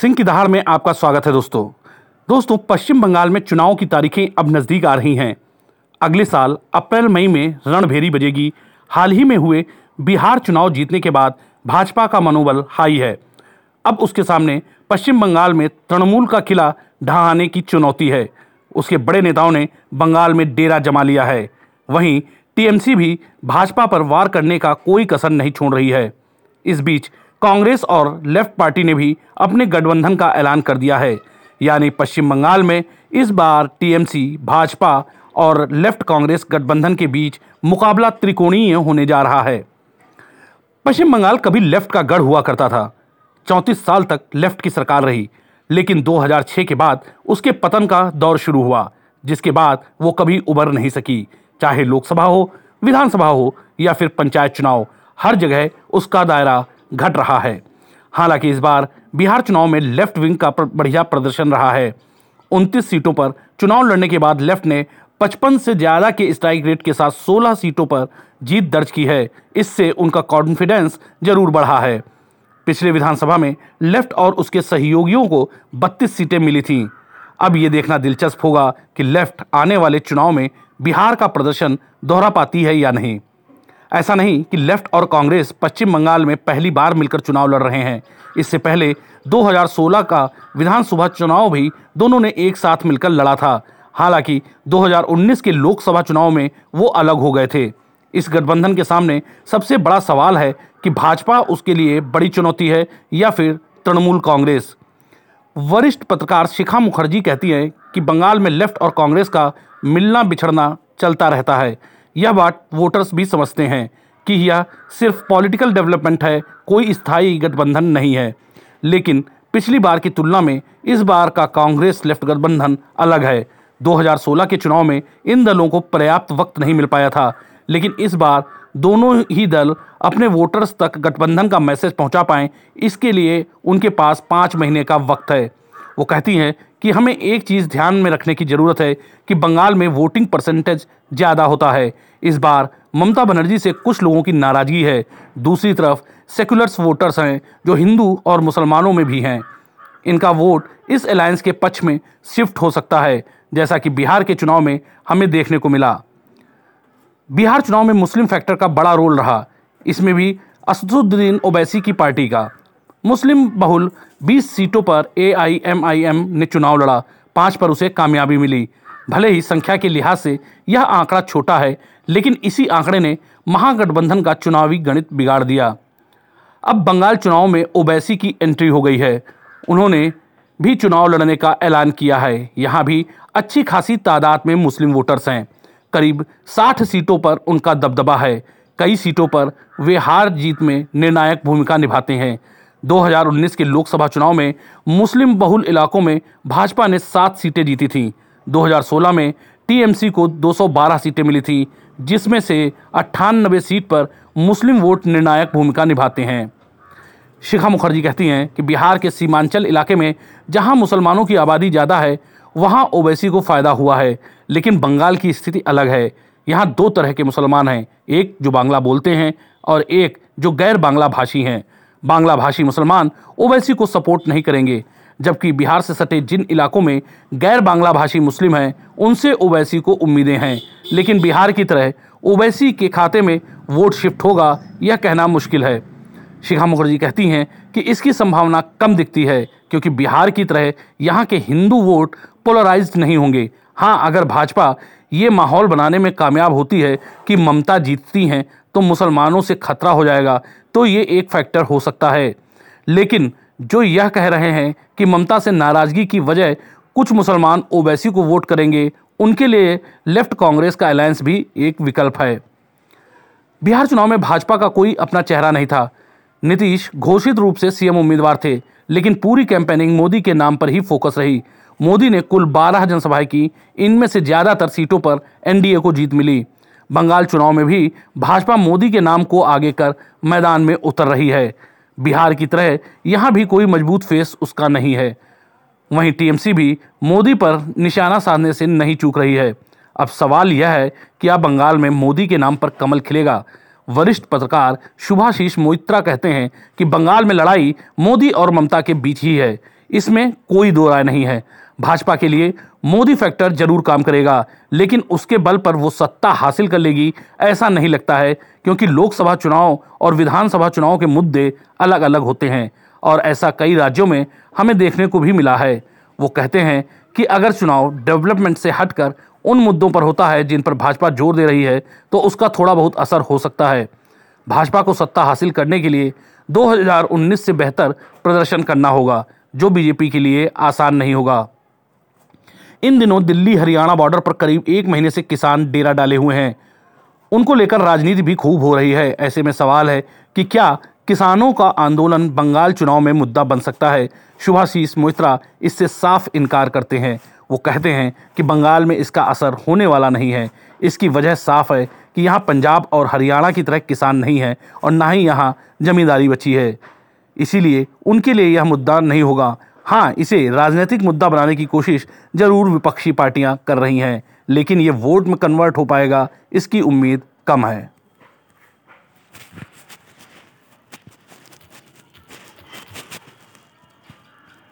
सिंह की दहाड़ में आपका स्वागत है दोस्तों। दोस्तों, पश्चिम बंगाल में चुनाव की तारीखें अब नज़दीक आ रही हैं। अगले साल, अप्रैल, मई में रणभेरी बजेगी। हाल ही में हुए बिहार चुनाव जीतने के बाद भाजपा का मनोबल हाई है। अब उसके सामने पश्चिम बंगाल में तृणमूल का किला ढहाने की चुनौती है। उसके बड़े नेताओं ने बंगाल में डेरा जमा लिया है। वहीं टीएमसी भी भाजपा पर वार करने का कोई कसर नहीं छोड़ रही है। इस बीच कांग्रेस और लेफ़्ट पार्टी ने भी अपने गठबंधन का ऐलान कर दिया है। यानी पश्चिम बंगाल में इस बार टीएमसी, भाजपा और लेफ़्ट कांग्रेस गठबंधन के बीच मुकाबला त्रिकोणीय होने जा रहा है। पश्चिम बंगाल कभी लेफ़्ट का गढ़ हुआ करता था। चौंतीस साल तक लेफ़्ट की सरकार रही, लेकिन 2006 के बाद उसके पतन का दौर शुरू हुआ, जिसके बाद वो कभी उबर नहीं सकी। चाहे लोकसभा हो, विधानसभा हो या फिर पंचायत चुनाव, हर जगह उसका दायरा घट रहा है। हालाँकि इस बार बिहार चुनाव में लेफ़्ट विंग का बढ़िया प्रदर्शन रहा है। उनतीस सीटों पर चुनाव लड़ने के बाद लेफ़्ट ने 55 से ज़्यादा के स्ट्राइक रेट के साथ 16 सीटों पर जीत दर्ज की है। इससे उनका कॉन्फिडेंस ज़रूर बढ़ा है। पिछले विधानसभा में लेफ़्ट और उसके सहयोगियों को 32 सीटें मिली थीं। अब ये देखना दिलचस्प होगा कि लेफ़्ट आने वाले चुनाव में बिहार का प्रदर्शन दोहरा पाती है या नहीं। ऐसा नहीं कि लेफ़्ट और कांग्रेस पश्चिम बंगाल में पहली बार मिलकर चुनाव लड़ रहे हैं। इससे पहले 2016 का विधानसभा चुनाव भी दोनों ने एक साथ मिलकर लड़ा था। हालाँकि 2019 के लोकसभा चुनाव में वो अलग हो गए थे। इस गठबंधन के सामने सबसे बड़ा सवाल है कि भाजपा उसके लिए बड़ी चुनौती है या फिर तृणमूल कांग्रेस? वरिष्ठ पत्रकार शिखा मुखर्जी कहती हैं कि बंगाल में लेफ़्ट और कांग्रेस का मिलना बिछड़ना चलता रहता है। यह बात वोटर्स भी समझते हैं कि यह सिर्फ़ पॉलिटिकल डेवलपमेंट है, कोई स्थायी गठबंधन नहीं है। लेकिन पिछली बार की तुलना में इस बार का कांग्रेस लेफ़्ट गठबंधन अलग है। 2016 के चुनाव में इन दलों को पर्याप्त वक्त नहीं मिल पाया था, लेकिन इस बार दोनों ही दल अपने वोटर्स तक गठबंधन का मैसेज पहुँचा पाएँ, इसके लिए उनके पास पाँच महीने का वक्त है। वो कहती हैं कि हमें एक चीज़ ध्यान में रखने की ज़रूरत है कि बंगाल में वोटिंग परसेंटेज ज़्यादा होता है। इस बार ममता बनर्जी से कुछ लोगों की नाराज़गी है। दूसरी तरफ़ सेकुलर्स वोटर्स हैं जो हिंदू और मुसलमानों में भी हैं। इनका वोट इस अलायंस के पक्ष में शिफ्ट हो सकता है, जैसा कि बिहार के चुनाव में हमें देखने को मिला। बिहार चुनाव में मुस्लिम फैक्टर का बड़ा रोल रहा। इसमें भी असदुद्दीन ओवैसी की पार्टी का। मुस्लिम बहुल 20 सीटों पर एआईएमआईएम ने चुनाव लड़ा। पाँच पर उसे कामयाबी मिली। भले ही संख्या के लिहाज से यह आंकड़ा छोटा है, लेकिन इसी आंकड़े ने महागठबंधन का चुनावी गणित बिगाड़ दिया। अब बंगाल चुनाव में ओबैसी की एंट्री हो गई है। उन्होंने भी चुनाव लड़ने का ऐलान किया है। यहाँ भी अच्छी खासी तादाद में मुस्लिम वोटर्स हैं। करीब 60 सीटों पर उनका दबदबा है। कई सीटों पर वे हार जीत में निर्णायक भूमिका निभाते हैं। 2019 के लोकसभा चुनाव में मुस्लिम बहुल इलाकों में भाजपा ने सात सीटें जीती थीं। 2016 में टीएमसी को 212 सीटें मिली थी, जिसमें से अट्ठानबे सीट पर मुस्लिम वोट निर्णायक भूमिका निभाते हैं। शिखा मुखर्जी कहती हैं कि बिहार के सीमांचल इलाके में जहाँ मुसलमानों की आबादी ज़्यादा है, वहाँ ओवैसी को फ़ायदा हुआ है, लेकिन बंगाल की स्थिति अलग है। यहाँ दो तरह के मुसलमान हैं, एक जो बांग्ला बोलते हैं और एक जो गैर बांग्ला भाषी हैं। बांग्ला भाषी मुसलमान ओवैसी को सपोर्ट नहीं करेंगे, जबकि बिहार से सटे जिन इलाकों में गैर बांग्ला भाषी मुस्लिम हैं, उनसे ओवैसी को उम्मीदें हैं। लेकिन बिहार की तरह ओवैसी के खाते में वोट शिफ्ट होगा, यह कहना मुश्किल है। शिखा मुखर्जी कहती हैं कि इसकी संभावना कम दिखती है, क्योंकि बिहार की तरह यहाँ के हिंदू वोट पोलराइज नहीं होंगे। हाँ अगर भाजपा ये माहौल बनाने में कामयाब होती है कि ममता जीतती हैं तो मुसलमानों से खतरा हो जाएगा तो ये एक फैक्टर हो सकता है। लेकिन जो यह कह रहे हैं कि ममता से नाराज़गी की वजह कुछ मुसलमान ओवैसी को वोट करेंगे, उनके लिए लेफ़्ट कांग्रेस का अलायंस भी एक विकल्प है। बिहार चुनाव में भाजपा का कोई अपना चेहरा नहीं था। नीतीश घोषित रूप से सीएम उम्मीदवार थे, लेकिन पूरी कैंपेनिंग मोदी के नाम पर ही फोकस रही। मोदी ने कुल 12 जनसभाएँ की, इनमें से ज़्यादातर सीटों पर एनडीए को जीत मिली। बंगाल चुनाव में भी भाजपा मोदी के नाम को आगे कर मैदान में उतर रही है। बिहार की तरह यहाँ भी कोई मज़बूत फेस उसका नहीं है। वहीं टीएमसी भी मोदी पर निशाना साधने से नहीं चूक रही है। अब सवाल यह है कि अब बंगाल में मोदी के नाम पर कमल खिलेगा? वरिष्ठ पत्रकार शुभाशीष मोइत्रा कहते हैं कि बंगाल में लड़ाई मोदी और ममता के बीच ही है। इसमें कोई दो राय नहीं है। भाजपा के लिए मोदी फैक्टर ज़रूर काम करेगा, लेकिन उसके बल पर वो सत्ता हासिल कर लेगी, ऐसा नहीं लगता है, क्योंकि लोकसभा चुनाव और विधानसभा चुनाव के मुद्दे अलग अलग होते हैं, और ऐसा कई राज्यों में हमें देखने को भी मिला है। वो कहते हैं कि अगर चुनाव डेवलपमेंट से हटकर उन मुद्दों पर होता है जिन पर भाजपा ज़ोर दे रही है तो उसका थोड़ा बहुत असर हो सकता है। भाजपा को सत्ता हासिल करने के लिए 2019 से बेहतर प्रदर्शन करना होगा, जो बीजेपी के लिए आसान नहीं होगा। इन दिनों दिल्ली, हरियाणा बॉर्डर पर करीब एक महीने से किसान डेरा डाले हुए हैं। उनको लेकर राजनीति भी खूब हो रही है। ऐसे में सवाल है कि क्या किसानों का आंदोलन बंगाल चुनाव में मुद्दा बन सकता है? शुभाशीष मोइत्रा इससे साफ़ इनकार करते हैं। वो कहते हैं कि बंगाल में इसका असर होने वाला नहीं है। इसकी वजह साफ़ है कि यहाँ पंजाब और हरियाणा की तरह किसान नहीं है और ना ही यहाँ जमींदारी बची है। इसीलिए उनके लिए यह मुद्दा नहीं होगा। हाँ इसे राजनीतिक मुद्दा बनाने की कोशिश ज़रूर विपक्षी पार्टियाँ कर रही हैं, लेकिन ये वोट में कन्वर्ट हो पाएगा, इसकी उम्मीद कम है।